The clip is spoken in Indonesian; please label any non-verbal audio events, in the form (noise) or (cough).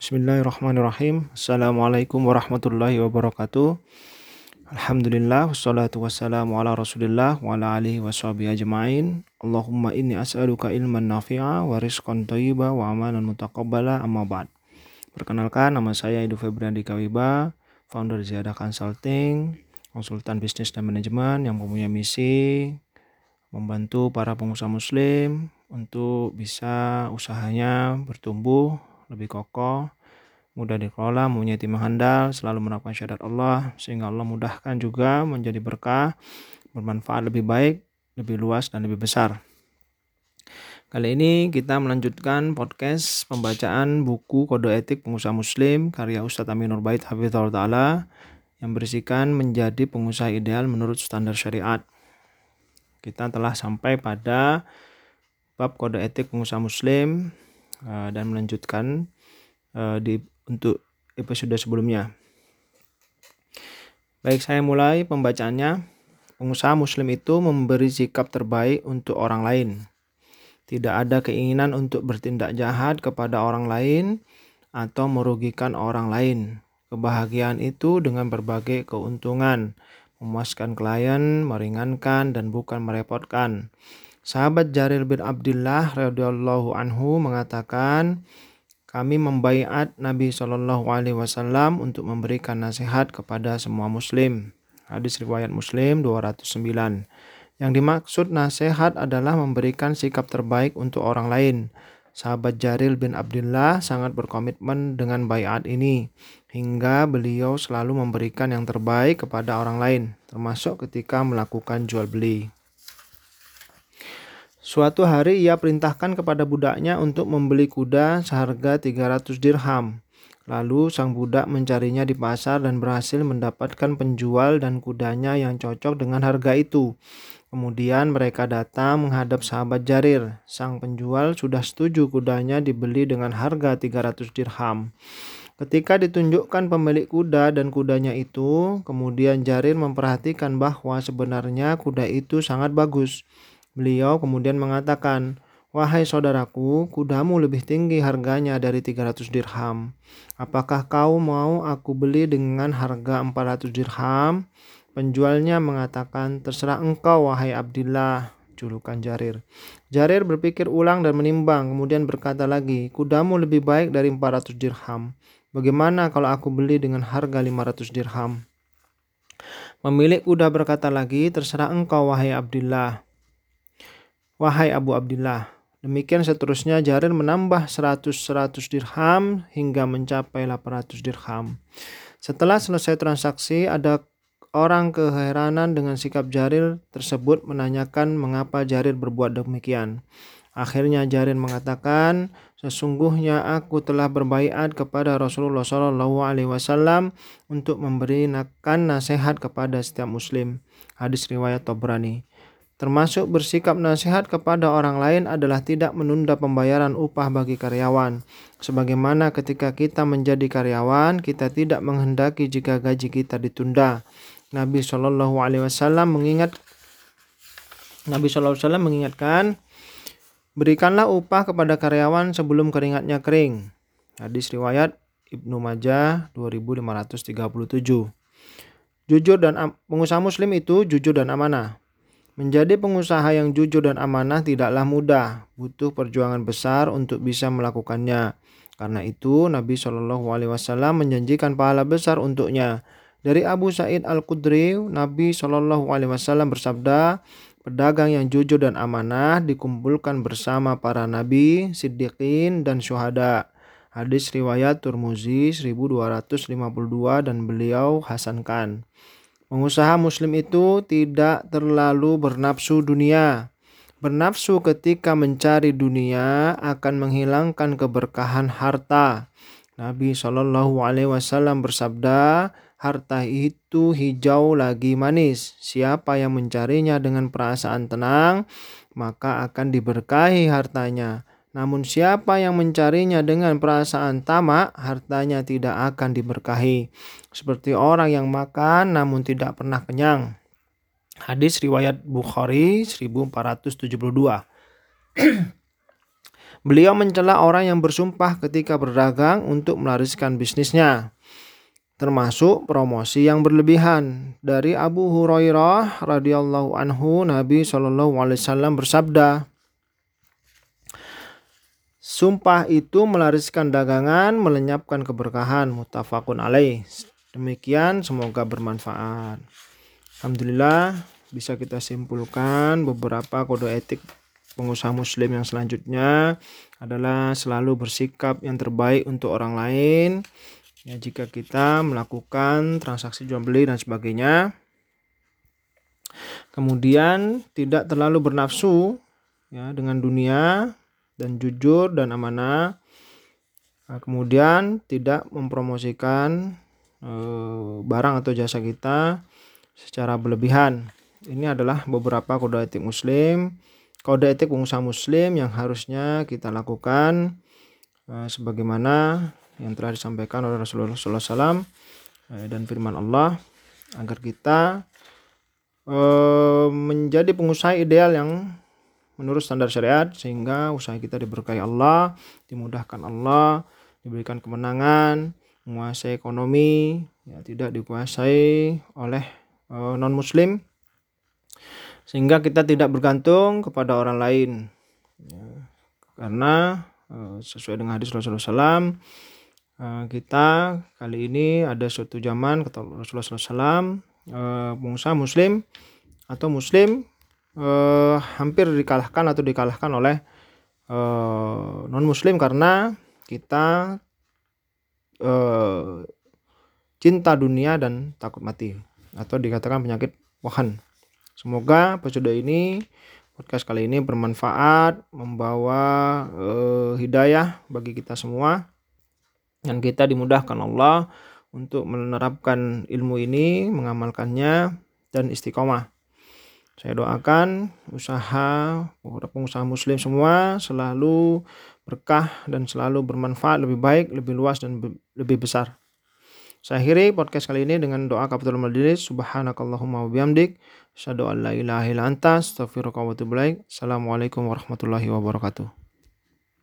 Bismillahirrahmanirrahim. Assalamualaikum warahmatullahi wabarakatuh. Alhamdulillah wassalatu wassalamu ala Rasulillah wa ala alihi washabihi ajmain. Allahumma inni as'aluka ilman nafi'a wa rizqan thayyiba wa amanan mutaqabbala amma ba'd. Perkenalkan nama saya Edu Febriandi Kawiba, founder Ziyadah Consulting, konsultan bisnis dan manajemen yang mempunyai misi membantu para pengusaha muslim untuk bisa usahanya bertumbuh lebih kokoh, mudah dikelola, mempunyai tim handal, selalu menerapkan syahadat Allah, sehingga Allah mudahkan juga menjadi berkah, bermanfaat lebih baik, lebih luas, dan lebih besar. Kali ini kita melanjutkan podcast pembacaan buku Kode Etik Pengusaha Muslim karya Ustadz Aminur Bait Hafizahullah Ta'ala yang berisikan menjadi pengusaha ideal menurut standar syariat. Kita telah sampai pada bab Kode Etik Pengusaha Muslim Eh, dan melanjutkan uh, di untuk episode sebelumnya. Baik, saya mulai pembacaannya. Pengusaha muslim itu memberi sikap terbaik untuk orang lain. Tidak ada keinginan untuk bertindak jahat kepada orang lain atau merugikan orang lain. Kebahagiaan itu dengan berbagai keuntungan, memuaskan klien, meringankan dan bukan merepotkan. Sahabat Jarir bin Abdullah radhiyallahu anhu mengatakan, kami membaiat Nabi Shallallahu Alaihi Wasallam untuk memberikan nasihat kepada semua Muslim. Hadis riwayat Muslim 209. Yang dimaksud nasihat adalah memberikan sikap terbaik untuk orang lain. Sahabat Jaril bin Abdullah sangat berkomitmen dengan bayat ini, hingga beliau selalu memberikan yang terbaik kepada orang lain, termasuk ketika melakukan jual beli. Suatu hari ia perintahkan kepada budaknya untuk membeli kuda seharga 300 dirham. Lalu sang budak mencarinya di pasar dan berhasil mendapatkan penjual dan kudanya yang cocok dengan harga itu. Kemudian mereka datang menghadap sahabat Jarir. Sang penjual sudah setuju kudanya dibeli dengan harga 300 dirham. Ketika ditunjukkan pemilik kuda dan kudanya itu, kemudian Jarir memperhatikan bahwa sebenarnya kuda itu sangat bagus. Beliau kemudian mengatakan, Wahai saudaraku, kudamu lebih tinggi harganya dari 300 dirham. Apakah kau mau aku beli dengan harga 400 dirham? Penjualnya mengatakan, terserah engkau wahai Abdillah, julukan Jarir. Jarir berpikir ulang dan menimbang, kemudian berkata lagi, kudamu lebih baik dari 400 dirham. Bagaimana kalau aku beli dengan harga 500 dirham? Pemilik kuda berkata lagi, terserah engkau wahai Abdillah. Wahai Abu Abdullah, demikian seterusnya Jarir menambah 100-100 dirham hingga mencapai 800 dirham. Setelah selesai transaksi, ada orang keheranan dengan sikap Jarir tersebut menanyakan mengapa Jarir berbuat demikian. Akhirnya Jarir mengatakan, sesungguhnya aku telah berbaiat kepada Rasulullah Shallallahu Alaihi Wasallam untuk memberikan nasihat kepada setiap Muslim. Hadis riwayat Tobrani. Termasuk bersikap nasihat kepada orang lain adalah tidak menunda pembayaran upah bagi karyawan. Sebagaimana ketika kita menjadi karyawan, kita tidak menghendaki jika gaji kita ditunda. Nabi Shallallahu Alaihi Wasallam mengingat Nabi Shallallahu Alaihi Wasallam mengingatkan, berikanlah upah kepada karyawan sebelum keringatnya kering. Hadis riwayat Ibnu Majah 2537. Jujur dan pengusaha muslim itu jujur dan amanah. Menjadi pengusaha yang jujur dan amanah tidaklah mudah, butuh perjuangan besar untuk bisa melakukannya. Karena itu Nabi Shallallahu Alaihi Wasallam menjanjikan pahala besar untuknya. Dari Abu Sa'id Al Khudri, Nabi Shallallahu Alaihi Wasallam bersabda, pedagang yang jujur dan amanah dikumpulkan bersama para nabi, siddiqin, dan syuhada. Hadis riwayat Turmuzi 1252 dan beliau hasankan. Pengusaha muslim itu tidak terlalu bernafsu dunia. Bernafsu ketika mencari dunia akan menghilangkan keberkahan harta. Nabi Shallallahu Alaihi Wasallam bersabda, harta itu hijau lagi manis. Siapa yang mencarinya dengan perasaan tenang, maka akan diberkahi hartanya. Namun siapa yang mencarinya dengan perasaan tamak, hartanya tidak akan diberkahi. Seperti orang yang makan namun tidak pernah kenyang. Hadis riwayat Bukhari 1472. (clears throat) Beliau mencela orang yang bersumpah ketika berdagang untuk melariskan bisnisnya termasuk promosi yang berlebihan. Dari Abu Hurairah radhiyallahu anhu Nabi Shallallahu alaihi wasallam bersabda, Sumpah itu melariskan dagangan, melenyapkan keberkahan, mutafakun alaih. Demikian semoga bermanfaat. Alhamdulillah bisa kita simpulkan beberapa kode etik pengusaha muslim yang selanjutnya adalah selalu bersikap yang terbaik untuk orang lain. Ya, jika kita melakukan transaksi jual beli dan sebagainya. Kemudian tidak terlalu bernafsu ya dengan dunia dan jujur dan amanah. Nah, kemudian tidak mempromosikan Eh, barang atau jasa kita secara berlebihan. Ini adalah beberapa kode etik muslim, kode etik pengusaha muslim yang harusnya kita lakukan eh, sebagaimana yang telah disampaikan oleh Rasulullah SAW eh, dan firman Allah agar kita menjadi pengusaha ideal yang menurut standar syariat sehingga usaha kita diberkahi Allah, dimudahkan Allah, diberikan kemenangan, menguasai ekonomi ya tidak dikuasai oleh uh, eh, non muslim sehingga kita tidak bergantung kepada orang lain. Ya, karena uh, sesuai dengan hadis Rasulullah SAW uh, kita kali ini ada suatu zaman kata Rasulullah SAW uh, pengusaha muslim atau muslim uh, hampir dikalahkan atau dikalahkan oleh uh, non muslim karena kita uh, cinta dunia dan takut mati atau dikatakan penyakit wahan. Semoga episode ini podcast kali ini bermanfaat, membawa uh, hidayah bagi kita semua dan kita dimudahkan Allah untuk menerapkan ilmu ini, mengamalkannya dan istiqomah. Saya doakan usaha pengusaha muslim semua selalu berkah dan selalu bermanfaat lebih baik, lebih luas dan lebih besar. Saya akhiri podcast kali ini dengan doa kafatul majlis. Subhanakallahumma wa bihamdik. Asyhadu an la ilaha illa anta astaghfiruka wa atubu Assalamualaikum warahmatullahi wabarakatuh.